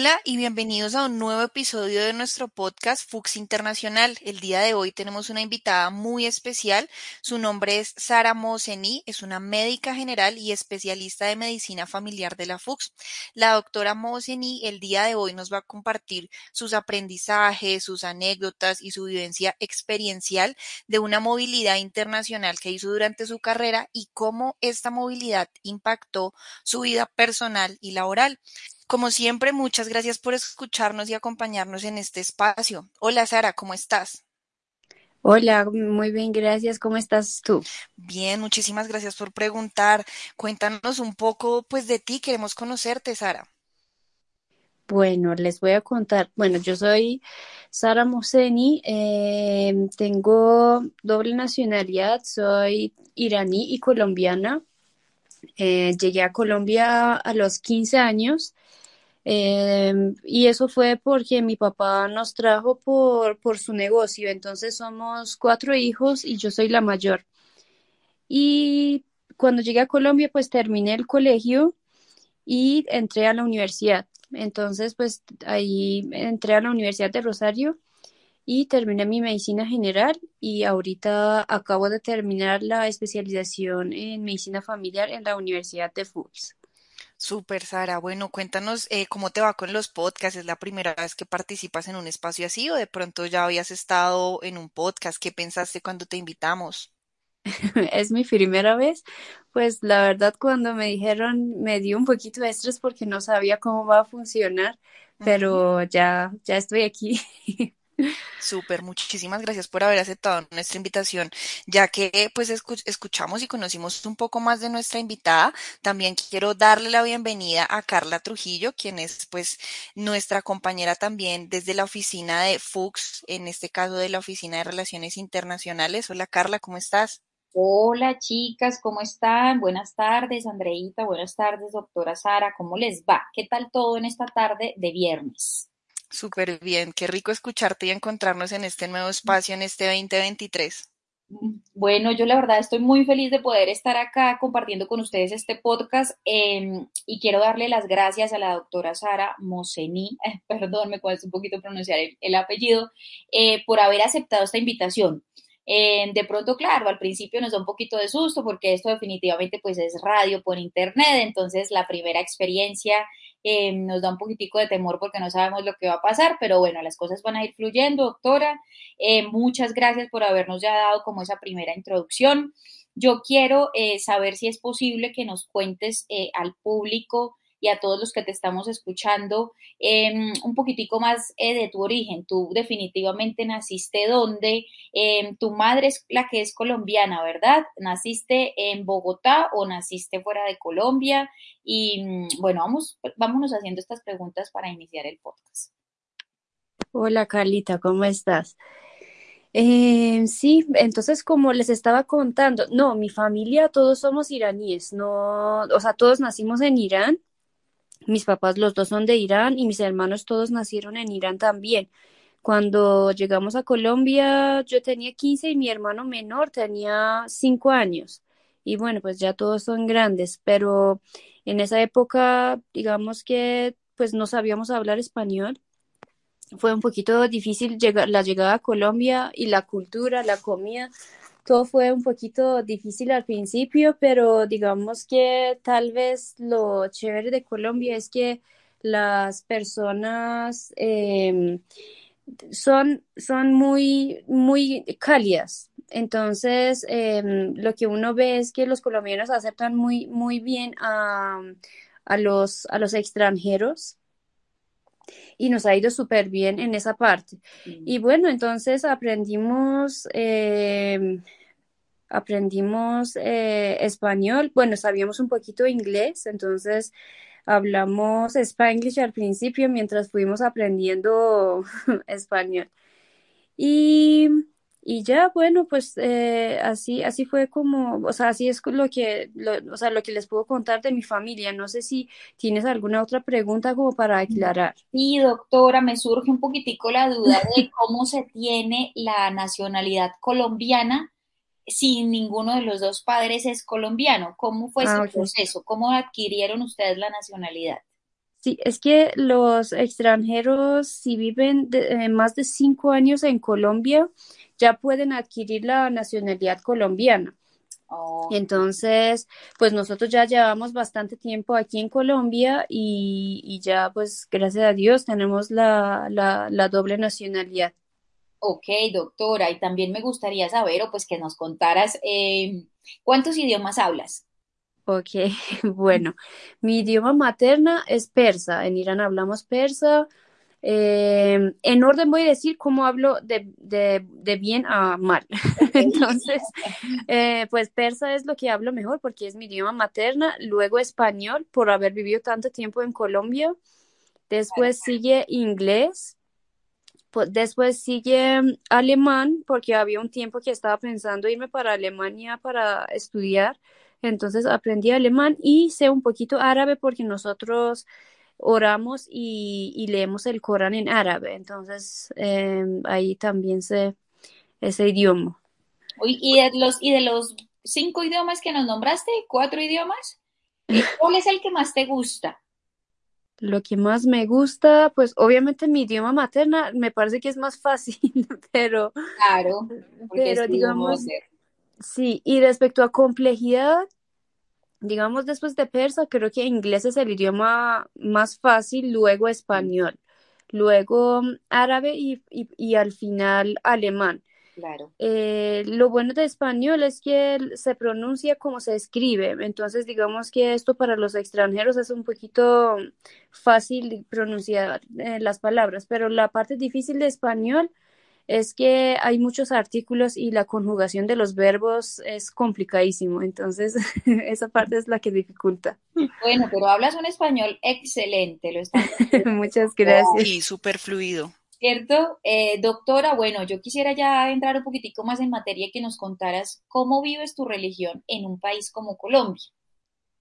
Hola y bienvenidos a un nuevo episodio de nuestro podcast Fuchs Internacional. El día de hoy tenemos una invitada muy especial. Su nombre es Sara Moseni, es una médica general y especialista de medicina familiar de la Fuchs. La doctora Moseni el día de hoy nos va a compartir sus aprendizajes, sus anécdotas y su vivencia experiencial de una movilidad internacional que hizo durante su carrera y cómo esta movilidad impactó su vida personal y laboral. Como siempre, muchas gracias por escucharnos y acompañarnos en este espacio. Hola Sara, ¿cómo estás? Hola, muy bien, gracias. ¿Cómo estás tú? Bien, muchísimas gracias por preguntar. Cuéntanos un poco pues de ti, queremos conocerte, Sara. Bueno, les voy a contar. Bueno, yo soy Sara Moseni, eh, tengo doble nacionalidad, soy iraní y colombiana. Eh, llegué a Colombia a los 15 años Em, y eso fue porque mi papá nos trajo por, por su negocio. Entonces somos cuatro hijos y yo soy la mayor. Y cuando llegué a Colombia, pues terminé el colegio y entré a la universidad. Entonces, pues ahí entré a la Universidad de Rosario y terminé mi medicina general y ahorita acabo de terminar la especialización en medicina familiar en la Universidad de Fuchs. Súper, Sara. Bueno, cuéntanos eh, cómo te va con los podcasts. ¿Es la primera vez que participas en un espacio así o de pronto ya habías estado en un podcast? ¿Qué pensaste cuando te invitamos? Es mi primera vez. Pues la verdad cuando me dijeron me dio un poquito de estrés porque no sabía cómo va a funcionar, pero ya, ya estoy aquí. Súper, muchísimas gracias por haber aceptado nuestra invitación, ya que pues escuchamos y conocimos un poco más de nuestra invitada. También quiero darle la bienvenida a Carla Trujillo, quien es pues nuestra compañera también desde la oficina de Fuchs, en este caso de la Oficina de Relaciones Internacionales. Hola Carla, ¿cómo estás? Hola chicas, ¿cómo están? Buenas tardes, Andreita, buenas tardes, doctora Sara, ¿cómo les va? ¿Qué tal todo en esta tarde de viernes? Súper bien, qué rico escucharte y encontrarnos en este nuevo espacio en este 2023. Bueno, yo la verdad estoy muy feliz de poder estar acá compartiendo con ustedes este podcast em, y quiero darle las gracias a la doctora Sara Moseni, perdón, me cuesta un poquito pronunciar el, apellido, eh, por haber aceptado esta invitación. Eh, de pronto, claro, al principio nos da un poquito de susto porque esto definitivamente pues es radio por internet, entonces la primera experiencia eh, nos da un poquitico de temor porque no sabemos lo que va a pasar, pero bueno, las cosas van a ir fluyendo, doctora. Eh, muchas gracias por habernos ya dado como esa primera introducción. Yo quiero saber si es posible que nos cuentes al público y a todos los que te estamos escuchando em, un poquitico más eh, de tu origen. Tú definitivamente naciste donde, em, tu madre es la que es colombiana, ¿verdad? ¿Naciste en Bogotá o naciste fuera de Colombia? Y mm, bueno, vamos, vámonos haciendo estas preguntas para iniciar el podcast. Hola Carlita, ¿cómo estás? Eh, sí, entonces como les estaba contando, no, mi familia todos somos iraníes, no, o sea, todos nacimos en Irán, mis papás, los dos son de Irán y mis hermanos todos nacieron en Irán también. Cuando llegamos a Colombia, yo tenía 15 y mi hermano menor tenía 5 años. Y bueno, pues ya todos son grandes, pero en esa época, digamos que pues no sabíamos hablar español. Fue un poquito difícil llegar, la llegada a Colombia y la cultura, la comida todo fue un poquito difícil al principio, pero digamos que tal vez lo chévere de Colombia es que las personas em, son, son muy, muy cálidas. Entonces, em, lo que uno ve es que los colombianos aceptan muy, muy bien a, los, a los extranjeros y nos ha ido súper bien en esa parte. Y bueno, entonces aprendimos em, aprendimos eh, español, bueno, sabíamos un poquito inglés, entonces hablamos spanglish al principio mientras fuimos aprendiendo español. Y, y, ya, bueno, pues eh, así, así fue como, o sea, así es lo que, o sea, lo que les puedo contar de mi familia. No sé si tienes alguna otra pregunta como para aclarar. Sí, doctora, me surge un poquitico la duda de cómo se tiene la nacionalidad colombiana si ninguno de los dos padres es colombiano. ¿Cómo fue ese ah, proceso? ¿Cómo adquirieron ustedes la nacionalidad? Sí, es que los extranjeros, si viven de- eh, más de cinco años en Colombia, ya pueden adquirir la nacionalidad colombiana. Oh, Entonces, pues nosotros ya llevamos bastante tiempo aquí en Colombia y, y ya, pues gracias a Dios, tenemos la, la, la doble nacionalidad. ok, doctora, y también me gustaría saber, o pues que nos contaras, eh, ¿cuántos idiomas hablas? Ok, bueno, mi idioma materna es persa. En Irán hablamos persa. Eh, en orden voy a decir cómo hablo de, de, de bien a mal. Entonces, eh, pues persa es lo que hablo mejor porque es mi idioma materna. Luego español por haber vivido tanto tiempo en Colombia. Después sigue inglés. po- Después sigue mm, alemán porque había un tiempo que estaba pensando irme para Alemania para estudiar. Entonces aprendí alemán y sé un poquito árabe porque nosotros oramos y, y leemos el Corán en árabe. Entonces eh, ahí también sé ese idioma. Uy, y de los, y de los cinco idiomas que nos nombraste, cuatro idiomas, eh, ¿cuál es el que más te gusta? Lo que más me gusta, pues obviamente mi idioma materna me parece que es más fácil, pero, Claro, pero digamos, sí, y respecto a complejidad, digamos después de persa, creo que inglés es el idioma más fácil, luego español, luego mm, árabe y, y, y al final alemán. Claro. Eh, lo bueno de español es que se pronuncia como se escribe, entonces digamos que esto para los extranjeros es un poquito fácil pronunciar eh, las palabras, pero la parte difícil de español es que hay muchos artículos y la conjugación de los verbos es complicadísimo, entonces esa parte es la que dificulta. Bueno, pero hablas un español excelente, lo viendo. Muchas gracias. Sí, súper fluido. ¿Cierto? Eh, doctora, bueno, yo quisiera ya entrar un poquitico más en materia y que nos contaras cómo vives tu religión en un país como Colombia.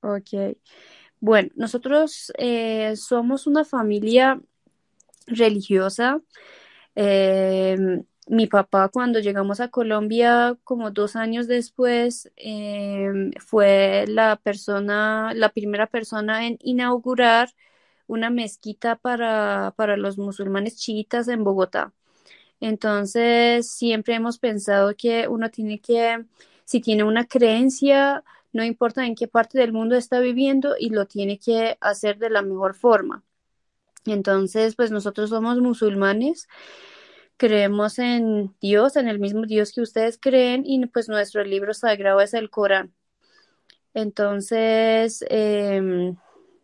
Ok. Bueno, nosotros eh, somos una familia religiosa. Eh, mi papá, cuando llegamos a Colombia, como dos años después, eh, fue la persona, la primera persona en inaugurar una mezquita para, para los musulmanes chiitas en Bogotá. Entonces, siempre hemos pensado que uno tiene que, si tiene una creencia, no importa en qué parte del mundo está viviendo, y lo tiene que hacer de la mejor forma. Entonces, pues nosotros somos musulmanes, creemos en Dios, en el mismo Dios que ustedes creen, y pues nuestro libro sagrado es el Corán. Entonces, em,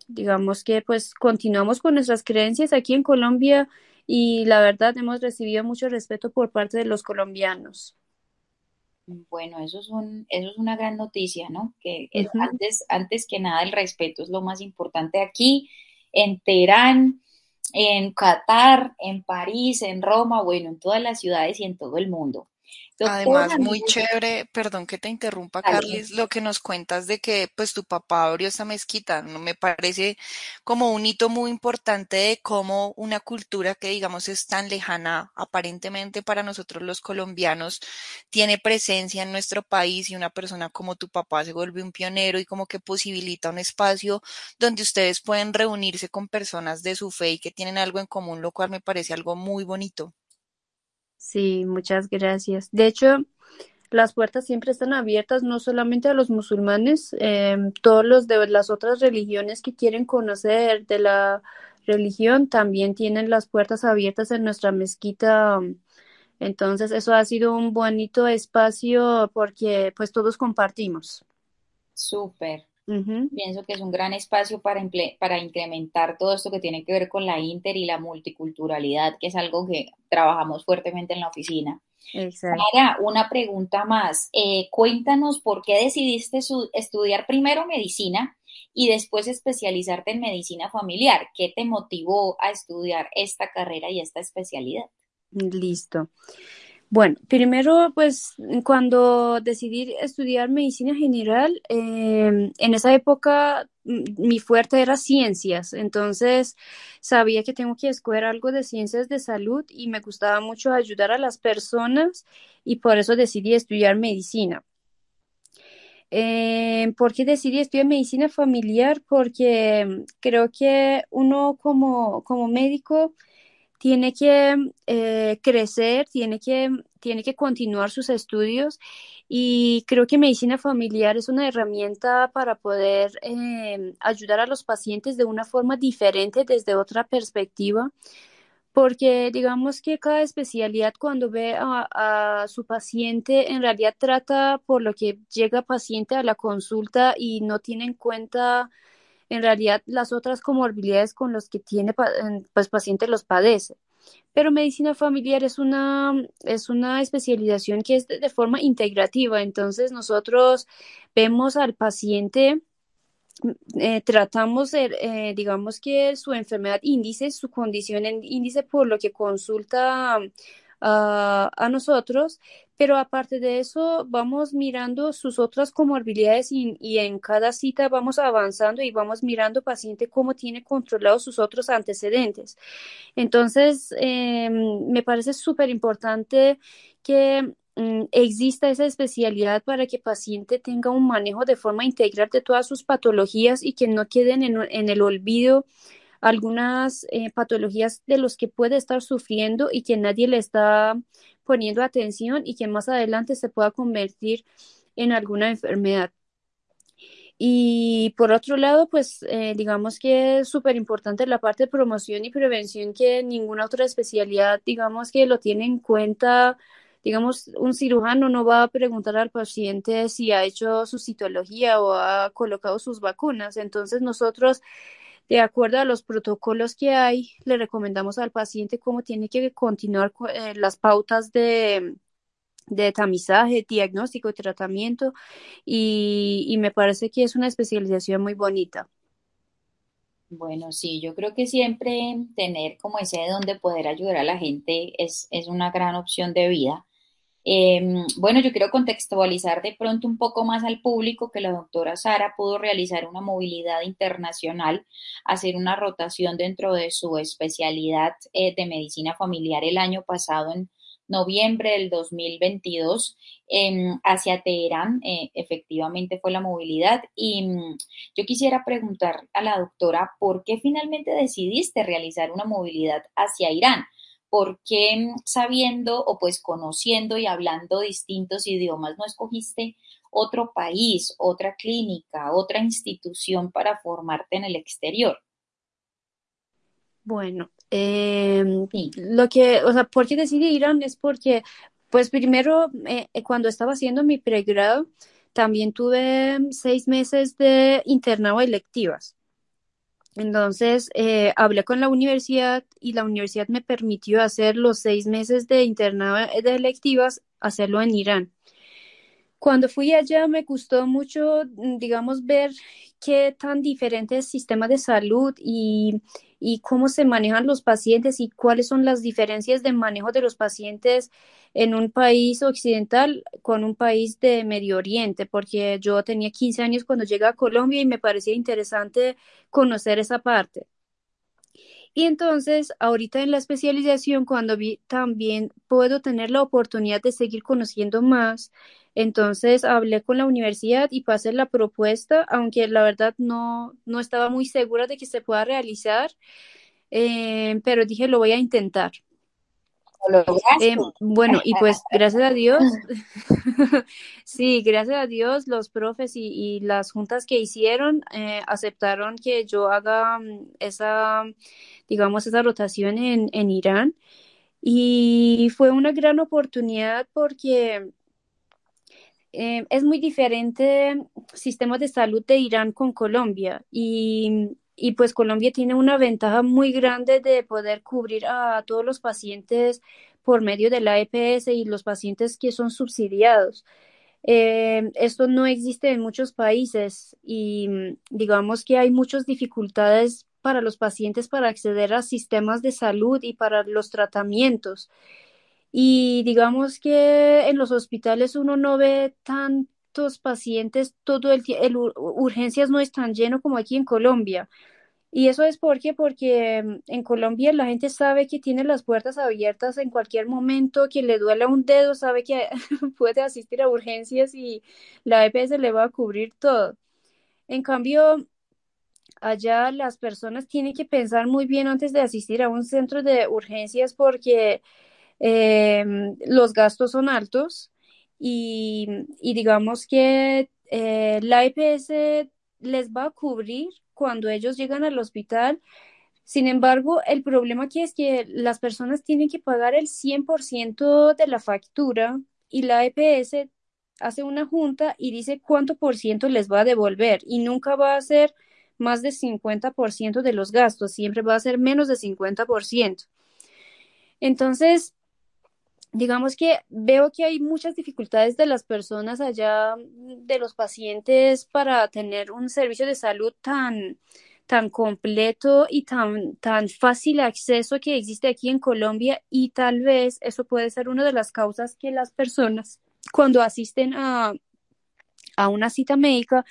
digamos que pues continuamos con nuestras creencias aquí en Colombia y la verdad hemos recibido mucho respeto por parte de los colombianos. Bueno, eso es un, eso es una gran noticia, ¿no? Que es- antes, antes que nada el respeto es lo más importante aquí, en Teherán, en Qatar, en París, en Roma, bueno, en todas las ciudades y en todo el mundo. Además, muy chévere, perdón que te interrumpa, dale. Carles, lo que nos cuentas de que pues tu papá abrió esta mezquita, ¿no? Me parece como un hito muy importante de cómo una cultura que digamos es tan lejana aparentemente para nosotros los colombianos tiene presencia en nuestro país y una persona como tu papá se vuelve un pionero y como que posibilita un espacio donde ustedes pueden reunirse con personas de su fe y que tienen algo en común, lo cual me parece algo muy bonito. Sí, muchas gracias. De hecho, las puertas siempre están abiertas, no solamente a los musulmanes, em, todos los de las otras religiones que quieren conocer de la religión también tienen las puertas abiertas en nuestra mezquita. Entonces, eso ha sido un bonito espacio porque pues todos compartimos. Súper. Pienso que es un gran espacio para, para incrementar todo esto que tiene que ver con la inter y la multiculturalidad, que es algo que trabajamos fuertemente en la oficina. exacto. Sara, una pregunta más. Eh, cuéntanos por qué decidiste estudiar primero medicina y después especializarte en medicina familiar. ¿Qué te motivó a estudiar esta carrera y esta especialidad? Listo. Bueno, primero, pues cuando decidí estudiar medicina general, eh, en esa época mm, mi fuerte era ciencias, entonces sabía que tengo que escoger algo de ciencias de salud y me gustaba mucho ayudar a las personas y por eso decidí estudiar medicina. Eh, ¿por qué decidí estudiar medicina familiar? Porque mm, creo que uno como, como médico tiene que eh, crecer, tiene que, tiene que continuar sus estudios y creo que medicina familiar es una herramienta para poder eh, ayudar a los pacientes de una forma diferente desde otra perspectiva porque digamos que cada especialidad cuando ve a, su paciente en realidad trata por lo que llega paciente a la consulta y no tiene en cuenta en realidad las otras comorbilidades con los que tiene pues paciente los padece. Pero medicina familiar es una, es una especialización que es de forma integrativa, entonces nosotros vemos al paciente eh, tratamos, eh, digamos que su enfermedad índice, su condición en índice por lo que consulta ah, a nosotros, pero aparte de eso vamos mirando sus otras comorbilidades y, en cada cita vamos avanzando y vamos mirando paciente cómo tiene controlados sus otros antecedentes. Entonces, em, me parece súper importante que Mm, exista esa especialidad para que el paciente tenga un manejo de forma integral de todas sus patologías y que no queden en, el olvido algunas eh, patologías de los que puede estar sufriendo y que nadie le está poniendo atención y que más adelante se pueda convertir en alguna enfermedad. Y por otro lado, pues eh, digamos que es súper importante la parte de promoción y prevención que ninguna otra especialidad, digamos que lo tiene en cuenta digamos, un cirujano no va a preguntar al paciente si ha hecho su citología o ha colocado sus vacunas. Entonces nosotros, de acuerdo a los protocolos que hay, le recomendamos al paciente cómo tiene que continuar eh, las pautas de de tamizaje, diagnóstico y tratamiento y, y me parece que es una especialización muy bonita. Bueno, sí, yo creo que siempre tener como ese don de poder ayudar a la gente es, es una gran opción de vida. Em, bueno, yo quiero contextualizar de pronto un poco más al público que la doctora Sara pudo realizar una movilidad internacional, hacer una rotación dentro de su especialidad eh, de medicina familiar el año pasado en noviembre del 2022 em, hacia Teherán. Eh, efectivamente fue la movilidad y mm, yo quisiera preguntar a la doctora por qué finalmente decidiste realizar una movilidad hacia Irán. ¿Por qué sabiendo o pues conociendo y hablando distintos idiomas no escogiste otro país, otra clínica, otra institución para formarte en el exterior? Bueno, em, lo que, o sea, ¿por qué decidí Irán? Es porque, pues primero, eh, cuando estaba haciendo mi pregrado, también tuve seis meses de internado electivas. Entonces, eh, hablé con la universidad y la universidad me permitió hacer los seis meses de internado de electivas, hacerlo en Irán. Cuando fui allá me gustó mucho, digamos, ver qué tan diferente es el sistema de salud y, y cómo se manejan los pacientes y cuáles son las diferencias de manejo de los pacientes en un país occidental con un país de Medio Oriente, porque yo tenía 15 años cuando llegué a Colombia y me parecía interesante conocer esa parte. Y entonces, ahorita en la especialización, cuando también puedo tener la oportunidad de seguir conociendo más, entonces hablé con la universidad y pasé la propuesta, aunque la verdad no, no estaba muy segura de que se pueda realizar, eh, pero dije lo voy a intentar. Eh, bueno, y pues gracias a Dios, sí, gracias a Dios, los profes y, las juntas que hicieron eh, aceptaron que yo haga mm, esa, digamos, esa rotación en, en Irán. Y fue una gran oportunidad porque eh, es muy diferente el sistema de salud de Irán con Colombia y, pues Colombia tiene una ventaja muy grande de poder cubrir a todos los pacientes por medio de la EPS y los pacientes que son subsidiados. Eh, esto no existe en muchos países y digamos que hay muchas dificultades para los pacientes para acceder a sistemas de salud y para los tratamientos. Y digamos que en los hospitales uno no ve tantos pacientes, todo el, el urgencias no es tan lleno como aquí en Colombia. Y eso es porque, porque mm, en Colombia la gente sabe que tiene las puertas abiertas en cualquier momento, que le duele un dedo, sabe que puede asistir a urgencias y la EPS le va a cubrir todo. En cambio, allá las personas tienen que pensar muy bien antes de asistir a un centro de urgencias porque em, los gastos son altos y, digamos que eh, la EPS les va a cubrir cuando ellos llegan al hospital. Sin embargo, el problema aquí es que las personas tienen que pagar el 100% de la factura y la EPS hace una junta y dice cuánto por ciento les va a devolver y nunca va a ser más de 50% de los gastos, siempre va a ser menos de 50%. Entonces, digamos que veo que hay muchas dificultades de las personas allá, de los pacientes, para tener un servicio de salud tan, tan completo y tan, tan fácil acceso que existe aquí en Colombia y tal vez eso puede ser una de las causas que las personas cuando asisten a, a una cita médica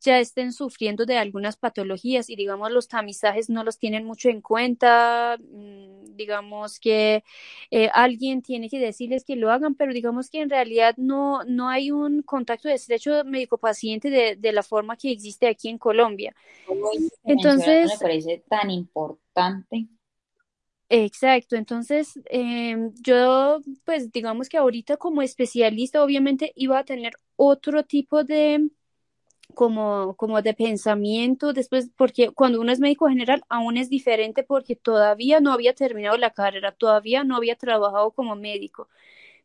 ya estén sufriendo de algunas patologías y digamos los tamizajes no los tienen mucho en cuenta, mm, digamos que eh, alguien tiene que decirles que lo hagan, pero digamos que en realidad no, no hay un contacto estrecho médico-paciente de, de la forma que existe aquí en Colombia. Entonces, me parece tan importante. Exacto, entonces em, yo pues digamos que ahorita como especialista obviamente iba a tener otro tipo de como, como de pensamiento después, porque cuando uno es médico general aún es diferente porque todavía no había terminado la carrera, todavía no había trabajado como médico.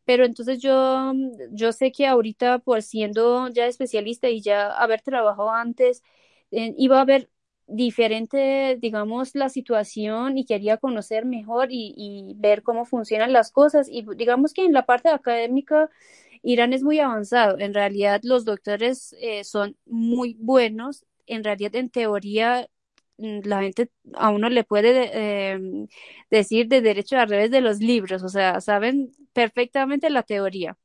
Pero entonces yo, yo sé que ahorita, por siendo ya especialista y ya haber trabajado antes, eh, iba a haber diferente, digamos, la situación y quería conocer mejor y, y ver cómo funcionan las cosas. Y digamos que en la parte académica Irán es muy avanzado. En realidad los doctores eh, son muy buenos. En realidad en teoría mm, la gente a uno le puede eh, decir de derecho a revés de los libros, o sea, saben perfectamente la teoría.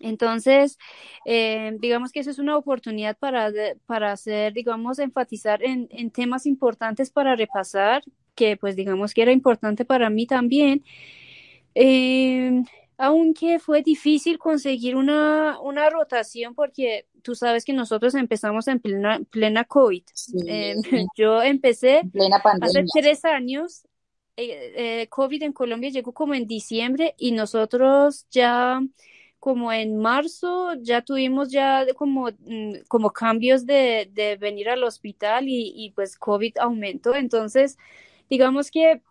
Entonces, eh, digamos que eso es una oportunidad para, para hacer, digamos, enfatizar en, en, temas importantes para repasar, que pues digamos que era importante para mí también aunque fue difícil conseguir una, una rotación porque tú sabes que nosotros empezamos en plena, plena COVID. Eh, yo empecé hace tres años. Eh, eh, COVID en Colombia llegó como en diciembre y nosotros ya como en marzo ya tuvimos ya como, mm, como cambios de, de venir al hospital y, y pues COVID aumentó. Entonces, digamos que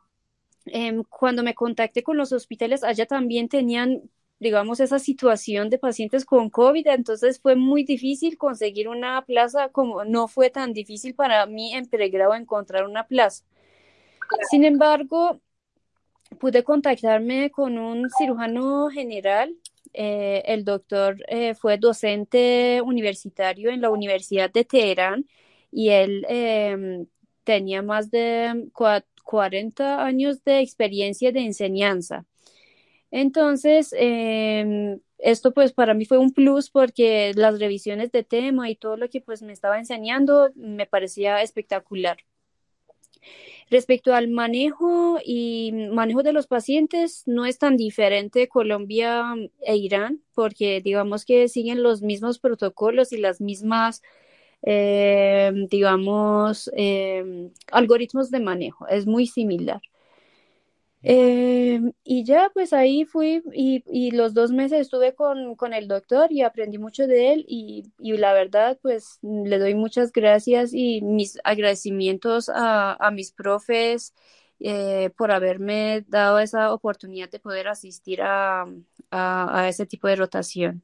Em, cuando me contacté con los hospitales, allá también tenían, digamos, esa situación de pacientes con COVID, entonces fue muy difícil conseguir una plaza, como no fue tan difícil para mí en pregrado encontrar una plaza. Sin embargo, pude contactarme con un cirujano general. Eh, el doctor eh, fue docente universitario en la Universidad de Teherán y él em, tenía más de cuatro 40 años de experiencia de enseñanza. Entonces, em, esto pues para mí fue un plus porque las revisiones de tema y todo lo que pues me estaba enseñando me parecía espectacular. Respecto al manejo y manejo de los pacientes, no es tan diferente Colombia e Irán, porque digamos que siguen los mismos protocolos y las mismas eh, digamos, eh, algoritmos de manejo. Es muy similar. Eh, y ya, pues ahí fui y, y, los dos meses estuve con, con, el doctor y aprendí mucho de él y, y, la verdad, pues le doy muchas gracias y mis agradecimientos a, a mis profes eh, por haberme dado esa oportunidad de poder asistir a, a, a ese tipo de rotación.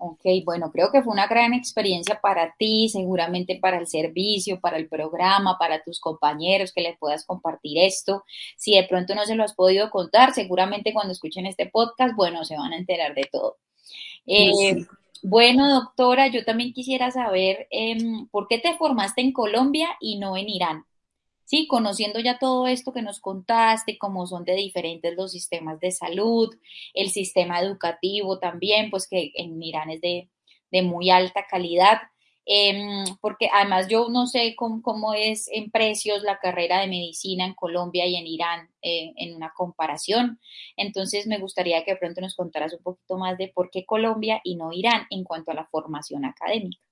Ok, bueno, creo que fue una gran experiencia para ti, seguramente para el servicio, para el programa, para tus compañeros, que les puedas compartir esto. Si de pronto no se lo has podido contar, seguramente cuando escuchen este podcast, bueno, se van a enterar de todo. Eh, bueno, doctora, yo también quisiera saber em, por qué te formaste en Colombia y no en Irán. Sí, conociendo ya todo esto que nos contaste, cómo son de diferentes los sistemas de salud, el sistema educativo también, pues que en Irán es de, muy alta calidad. Em, porque además yo no sé cómo, es en precios la carrera de medicina en Colombia y en Irán eh, en una comparación. Entonces me gustaría que de pronto nos contaras un poquito más de por qué Colombia y no Irán en cuanto a la formación académica.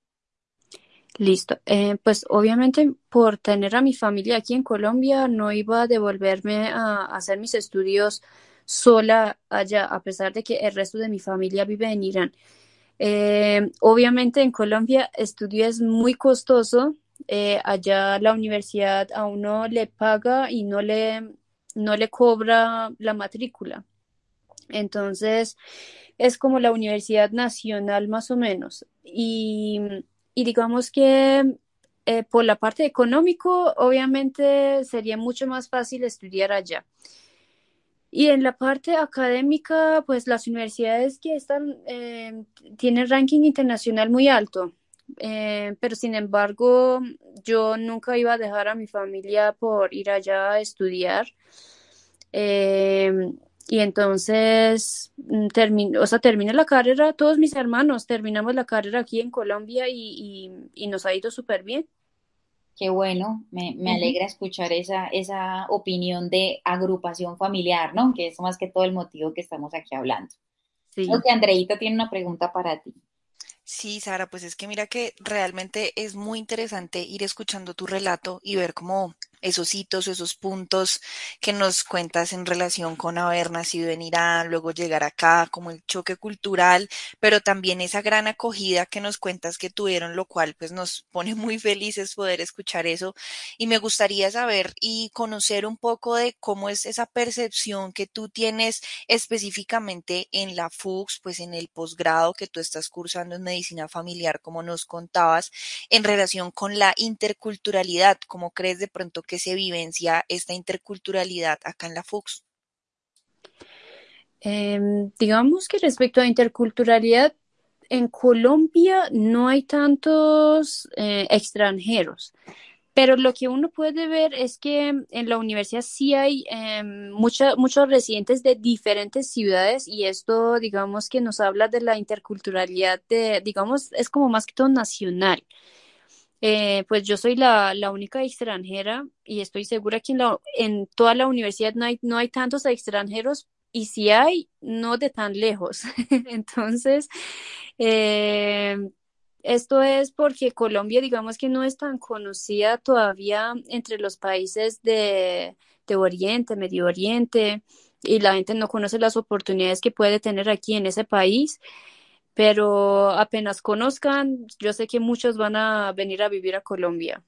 Listo. Eh, pues obviamente por tener a mi familia aquí en Colombia no iba a devolverme a, hacer mis estudios sola allá, a pesar de que el resto de mi familia vive en Irán. Eh, obviamente en Colombia estudio es muy costoso. Eh, allá la universidad a uno le paga y no le, no le cobra la matrícula. Entonces es como la universidad nacional más o menos. Y y digamos que eh, por la parte económico, obviamente sería mucho más fácil estudiar allá. Y en la parte académica, pues las universidades que están eh, tienen ranking internacional muy alto. Eh, pero sin embargo, yo nunca iba a dejar a mi familia por ir allá a estudiar. Y entonces, mm, termino, o sea, terminé la carrera, todos mis hermanos terminamos la carrera aquí en Colombia y, y, nos ha ido súper bien. Qué bueno, me, me alegra escuchar esa, esa opinión de agrupación familiar, ¿no? Que es más que todo el motivo que estamos aquí hablando. Sí. Ok, Andreita tiene una pregunta para ti. Sí, Sara, pues es que mira que realmente es muy interesante ir escuchando tu relato y ver cómo esos hitos, esos puntos que nos cuentas en relación con haber nacido en Irán, luego llegar acá, como el choque cultural, pero también esa gran acogida que nos cuentas que tuvieron, lo cual pues nos pone muy felices poder escuchar eso. Y me gustaría saber y conocer un poco de cómo es esa percepción que tú tienes específicamente en la FUX, pues en el posgrado que tú estás cursando en medicina familiar, como nos contabas, en relación con la interculturalidad, cómo crees de pronto que se vivencia esta interculturalidad acá en la FUX? Em, digamos que respecto a interculturalidad, en Colombia no hay tantos eh, extranjeros, pero lo que uno puede ver es que en la universidad sí hay em, muchos residentes de diferentes ciudades y esto, digamos que nos habla de la interculturalidad de, digamos, es como más que todo nacional. Eh, pues yo soy la, única extranjera y estoy segura que en, en toda la universidad no hay, no hay tantos extranjeros y si hay, no de tan lejos. Entonces, eh, esto es porque Colombia, digamos que no es tan conocida todavía entre los países de, de Oriente, Medio Oriente, y la gente no conoce las oportunidades que puede tener aquí en ese país pero apenas conozcan, yo sé que muchos van a venir a vivir a Colombia.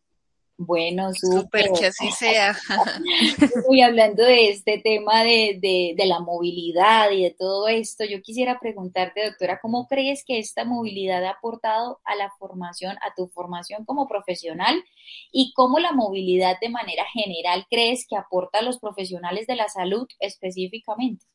Bueno, súper, que así sea. Y hablando de este tema de, de, de, la movilidad y de todo esto, yo quisiera preguntarte, doctora, ¿cómo crees que esta movilidad ha aportado a la formación, a tu formación como profesional? ¿Y cómo la movilidad de manera general crees que aporta a los profesionales de la salud específicamente?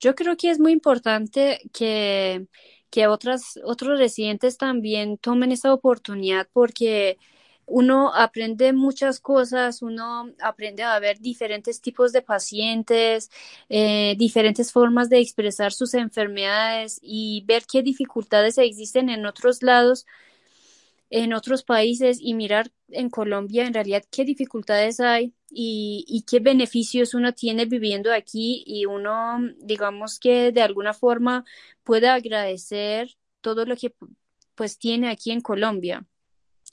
Yo creo que es muy importante que, que otras, otros residentes también tomen esa oportunidad porque uno aprende muchas cosas, uno aprende a ver diferentes tipos de pacientes, eh, diferentes formas de expresar sus enfermedades y ver qué dificultades existen en otros lados en otros países y mirar en Colombia en realidad qué dificultades hay y, qué beneficios uno tiene viviendo aquí y uno, digamos que de alguna forma puede agradecer todo lo que pues tiene aquí en Colombia.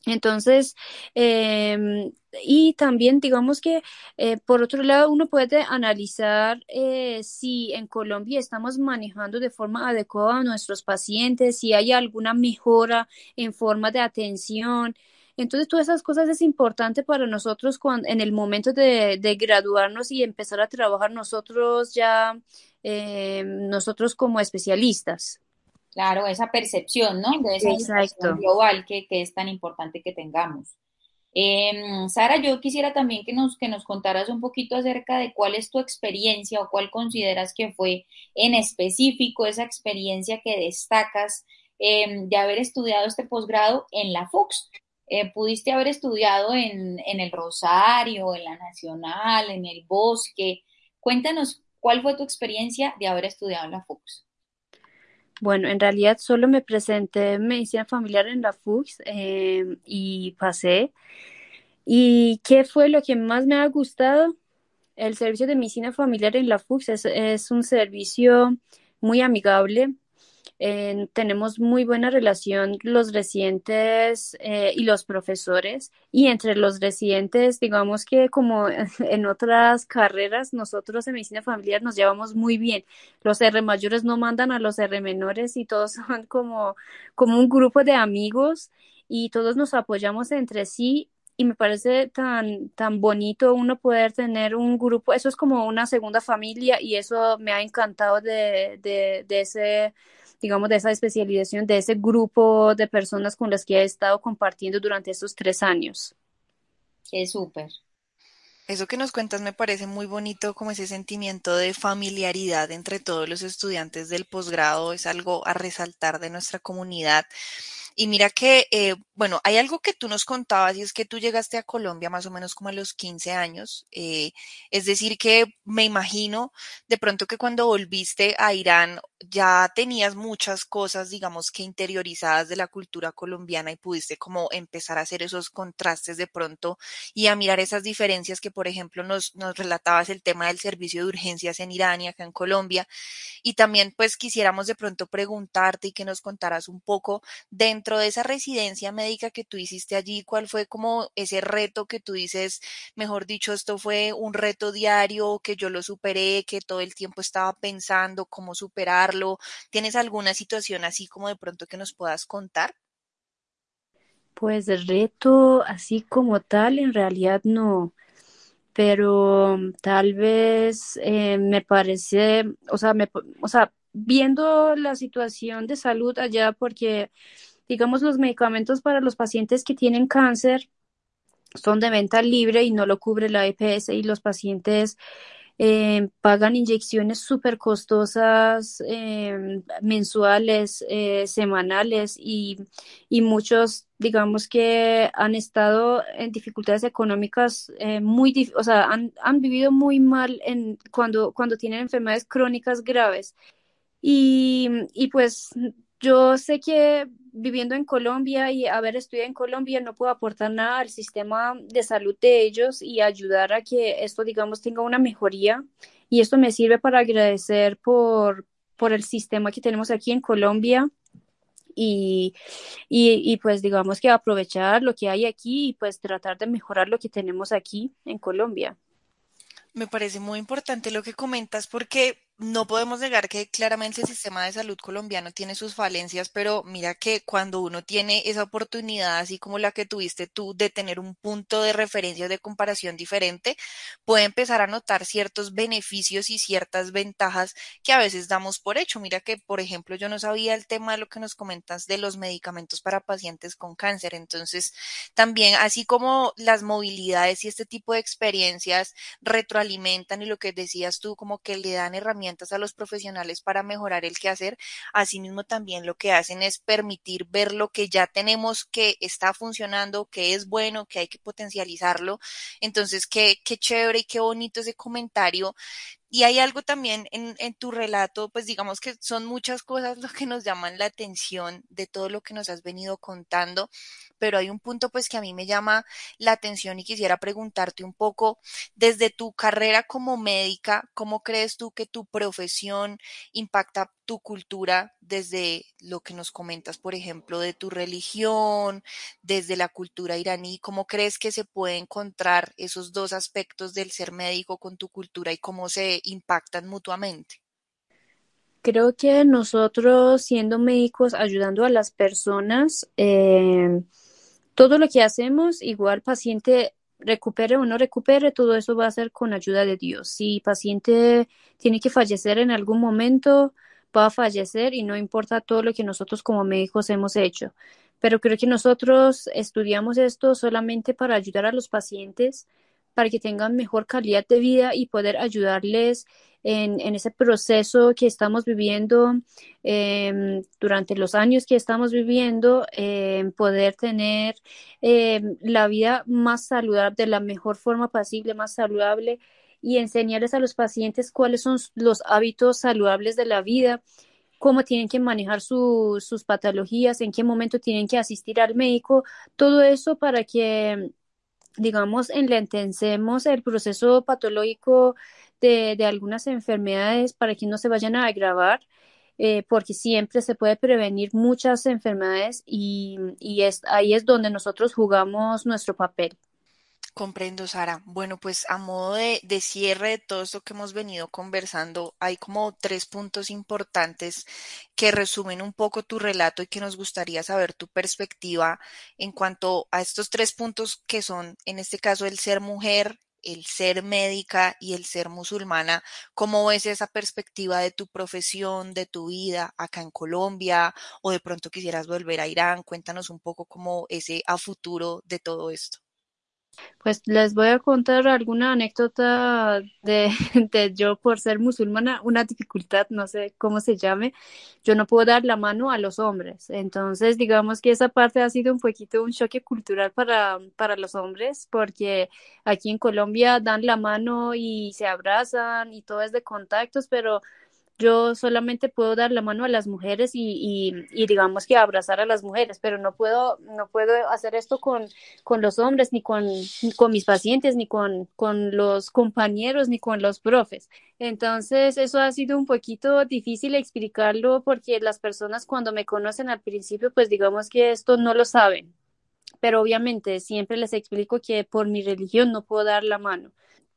Entonces, em, y también digamos que eh, por otro lado uno puede analizar eh, si en Colombia estamos manejando de forma adecuada a nuestros pacientes, si hay alguna mejora en forma de atención. Entonces, todas esas cosas es importante para nosotros cuando, en el momento de, graduarnos y empezar a trabajar nosotros ya, em, nosotros como especialistas. Claro, esa percepción, ¿no? De esa Exacto. global que, que, es tan importante que tengamos. Eh, Sara, yo quisiera también que nos, que nos contaras un poquito acerca de cuál es tu experiencia o cuál consideras que fue en específico esa experiencia que destacas em, de haber estudiado este posgrado en la FUX. Eh, pudiste haber estudiado en, en el Rosario, en la Nacional, en el Bosque. Cuéntanos cuál fue tu experiencia de haber estudiado en la FUX. Bueno, en realidad solo me presenté en medicina familiar en la FUX eh, y pasé. ¿Y qué fue lo que más me ha gustado? El servicio de medicina familiar en la FUX es, es un servicio muy amigable, eh, tenemos muy buena relación los residentes eh, y los profesores y entre los residentes, digamos que como en otras carreras, nosotros en medicina familiar nos llevamos muy bien. Los R mayores no mandan a los R menores y todos son como, como un grupo de amigos y todos nos apoyamos entre sí y me parece tan, tan bonito uno poder tener un grupo, eso es como una segunda familia y eso me ha encantado de, de, de ese digamos, de esa especialización, de ese grupo de personas con las que he estado compartiendo durante estos tres años. Es súper. Eso que nos cuentas me parece muy bonito, como ese sentimiento de familiaridad entre todos los estudiantes del posgrado, es algo a resaltar de nuestra comunidad. Y mira que, eh, bueno, hay algo que tú nos contabas y es que tú llegaste a Colombia más o menos como a los 15 años. Eh, es decir, que me imagino de pronto que cuando volviste a Irán ya tenías muchas cosas, digamos que interiorizadas de la cultura colombiana y pudiste como empezar a hacer esos contrastes de pronto y a mirar esas diferencias que, por ejemplo, nos, nos relatabas el tema del servicio de urgencias en Irán y acá en Colombia. Y también pues quisiéramos de pronto preguntarte y que nos contaras un poco dentro de esa residencia médica que tú hiciste allí, ¿cuál fue como ese reto que tú dices, mejor dicho, esto fue un reto diario, que yo lo superé, que todo el tiempo estaba pensando cómo superarlo? ¿Tienes alguna situación así como de pronto que nos puedas contar? Pues el reto así como tal, en realidad no, pero tal vez eh, me parece, o sea, me, o sea, viendo la situación de salud allá, porque digamos los medicamentos para los pacientes que tienen cáncer son de venta libre y no lo cubre la EPS y los pacientes eh, pagan inyecciones súper costosas eh, mensuales, eh, semanales y, y, muchos, digamos que han estado en dificultades económicas muy, o sea, han, han, vivido muy mal en, cuando, cuando tienen enfermedades crónicas graves. Y, y pues yo sé que viviendo en Colombia y haber estudiado en Colombia no puedo aportar nada al sistema de salud de ellos y ayudar a que esto, digamos, tenga una mejoría. Y esto me sirve para agradecer por, por el sistema que tenemos aquí en Colombia. Y, y, y, pues digamos que aprovechar lo que hay aquí y pues tratar de mejorar lo que tenemos aquí en Colombia. Me parece muy importante lo que comentas porque no podemos negar que claramente el sistema de salud colombiano tiene sus falencias, pero mira que cuando uno tiene esa oportunidad, así como la que tuviste tú, de tener un punto de referencia de comparación diferente, puede empezar a notar ciertos beneficios y ciertas ventajas que a veces damos por hecho. Mira que, por ejemplo, yo no sabía el tema de lo que nos comentas de los medicamentos para pacientes con cáncer. Entonces, también, así como las movilidades y este tipo de experiencias retroalimentan y lo que decías tú, como que le dan herramientas a los profesionales para mejorar el quehacer. Asimismo, también lo que hacen es permitir ver lo que ya tenemos que está funcionando, que es bueno, que hay que potencializarlo. Entonces, qué, qué chévere y qué bonito ese comentario y hay algo también en, tu relato, pues digamos que son muchas cosas lo que nos llaman la atención de todo lo que nos has venido contando, pero hay un punto pues que a mí me llama la atención y quisiera preguntarte un poco, desde tu carrera como médica, ¿cómo crees tú que tu profesión impacta tu cultura desde lo que nos comentas, por ejemplo, de tu religión, desde la cultura iraní? ¿Cómo crees que se puede encontrar esos dos aspectos del ser médico con tu cultura y cómo se impactan mutuamente? Creo que nosotros siendo médicos, ayudando a las personas, eh, todo lo que hacemos, igual paciente recupere o no recupere, todo eso va a ser con ayuda de Dios. Si paciente tiene que fallecer en algún momento, va a fallecer y no importa todo lo que nosotros como médicos hemos hecho. Pero creo que nosotros estudiamos esto solamente para ayudar a los pacientes para que tengan mejor calidad de vida y poder ayudarles en, en ese proceso que estamos viviendo eh, durante los años que estamos viviendo, eh, poder tener eh, la vida más saludable, de la mejor forma posible, más saludable y enseñarles a los pacientes cuáles son los hábitos saludables de la vida cómo tienen que manejar sus patologías, en qué momento tienen que asistir al médico, todo eso para que, digamos, enlentecemos el proceso patológico de, de algunas enfermedades para que no se vayan a agravar. Eh, porque siempre se puede prevenir muchas enfermedades y, y es, ahí es donde nosotros jugamos nuestro papel. Comprendo, Sara. Bueno, pues a modo de, cierre de todo esto que hemos venido conversando, hay como tres puntos importantes que resumen un poco tu relato y que nos gustaría saber tu perspectiva en cuanto a estos tres puntos que son, en este caso, el ser mujer, el ser médica y el ser musulmana. ¿Cómo ves esa perspectiva de tu profesión, de tu vida acá en Colombia o de pronto quisieras volver a Irán? Cuéntanos un poco cómo ese a futuro de todo esto. Pues les voy a contar alguna anécdota de, de, yo por ser musulmana, una dificultad, no sé cómo se llame, yo no puedo dar la mano a los hombres. Entonces, digamos que esa parte ha sido un poquito un choque cultural para, para los hombres, porque aquí en Colombia dan la mano y se abrazan y todo es de contactos, pero yo solamente puedo dar la mano a las mujeres y, digamos que abrazar a las mujeres, pero no puedo, no puedo hacer esto con, con los hombres, ni con, con mis pacientes, ni con, con los compañeros, ni con los profes. Entonces, eso ha sido un poquito difícil explicarlo porque las personas cuando me conocen al principio, pues digamos que esto no lo saben. Pero obviamente siempre les explico que por mi religión no puedo dar la mano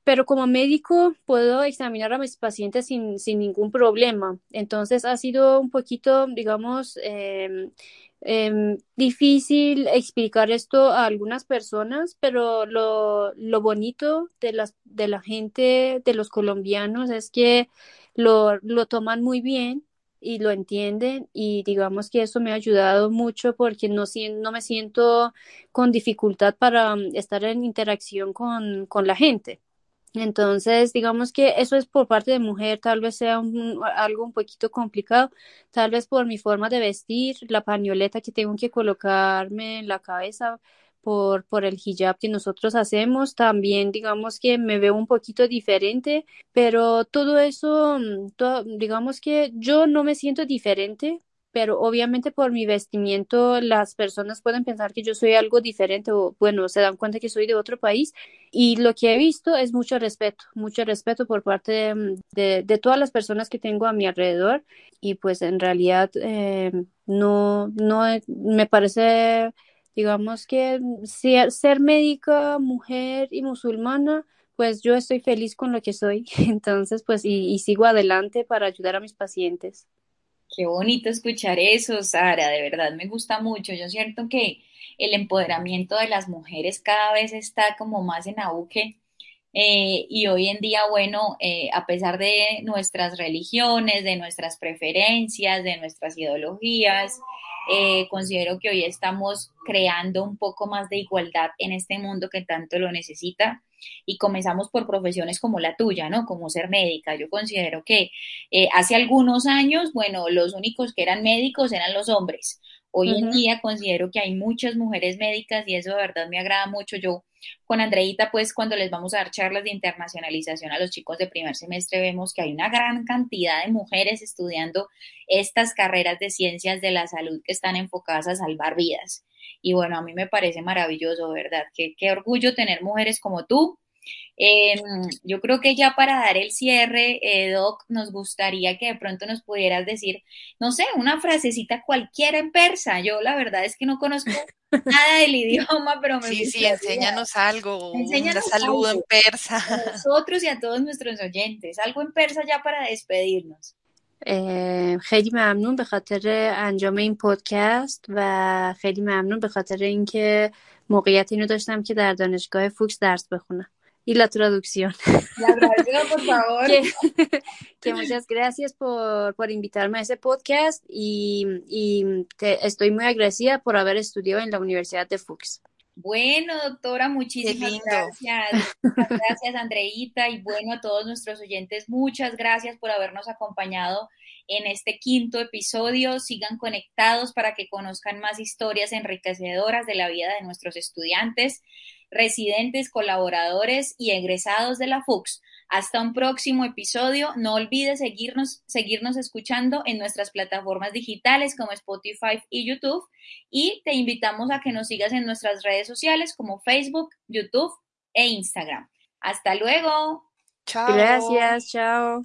pero como médico puedo examinar a mis pacientes sin, sin ningún problema. Entonces ha sido un poquito, digamos, eh, eh, difícil explicar esto a algunas personas, pero lo, lo bonito de, las, de la gente, de los colombianos, es que lo, lo toman muy bien y lo entienden y digamos que eso me ha ayudado mucho porque no, no me siento con dificultad para mm, estar en interacción con, con la gente. Entonces, digamos que eso es por parte de mujer, tal vez sea algo un poquito complicado, tal vez por mi forma de vestir, la pañoleta que tengo que colocarme en la cabeza por, por el hijab que nosotros hacemos, también digamos que me veo un poquito diferente, pero todo eso, mm, digamos que yo no me siento diferente pero obviamente por mi vestimiento las personas pueden pensar que yo soy algo diferente o bueno, se dan cuenta que soy de otro país y lo que he visto es mucho respeto, mucho respeto por parte de, de, todas las personas que tengo a mi alrededor y pues en realidad eh, no, no me parece, digamos que ser, ser médica, mujer y musulmana pues yo estoy feliz con lo que soy, entonces pues y sigo adelante para ayudar a mis pacientes. Qué bonito escuchar eso, Sara, de verdad me gusta mucho. Yo siento que el empoderamiento de las mujeres cada vez está como más en auge. Eh, y hoy en día, bueno, eh, a pesar de nuestras religiones, de nuestras preferencias, de nuestras ideologías, eh, considero que hoy estamos creando un poco más de igualdad en este mundo que tanto lo necesita y comenzamos por profesiones como la tuya, ¿no? Como ser médica. Yo considero que eh, hace algunos años, bueno, los únicos que eran médicos eran los hombres. Hoy en día considero que hay muchas mujeres médicas y eso de verdad me agrada mucho. Yo con Andreita, pues cuando les vamos a dar charlas de internacionalización a los chicos de primer semestre, vemos que hay una gran cantidad de mujeres estudiando estas carreras de ciencias de la salud que están enfocadas a salvar vidas. Y bueno, a mí me parece maravilloso, ¿verdad? Qué, qué orgullo tener mujeres como tú eh, yo creo que ya para dar el cierre, eh, Doc, nos gustaría que de pronto nos pudieras decir, no sé, una frasecita cualquiera en persa. Yo la verdad es que no conozco nada del idioma, pero me Sí, sí, enséñanos algo, enséñanos un saludo en persa. A nosotros y a todos nuestros oyentes, algo en persa ya para despedirnos. خیلی ممنون به خاطر انجام این پادکست و خیلی ممنون به خاطر اینکه موقعیت اینو داشتم که در دانشگاه فوکس درس بخونم y la traducción. La traducción, por favor. que, que, muchas gracias por, por, invitarme a ese podcast y, y te, estoy muy agradecida por haber estudiado en la Universidad de Fuchs. Bueno, doctora, muchísimas gracias. Muchas gracias, Andreita. Y bueno, a todos nuestros oyentes, muchas gracias por habernos acompañado en este quinto episodio. Sigan conectados para que conozcan más historias enriquecedoras de la vida de nuestros estudiantes residentes, colaboradores y egresados de la FUX. Hasta un próximo episodio. No olvides seguirnos, seguirnos escuchando en nuestras plataformas digitales como Spotify y YouTube. Y te invitamos a que nos sigas en nuestras redes sociales como Facebook, YouTube e Instagram. Hasta luego. Chao. Gracias, chao.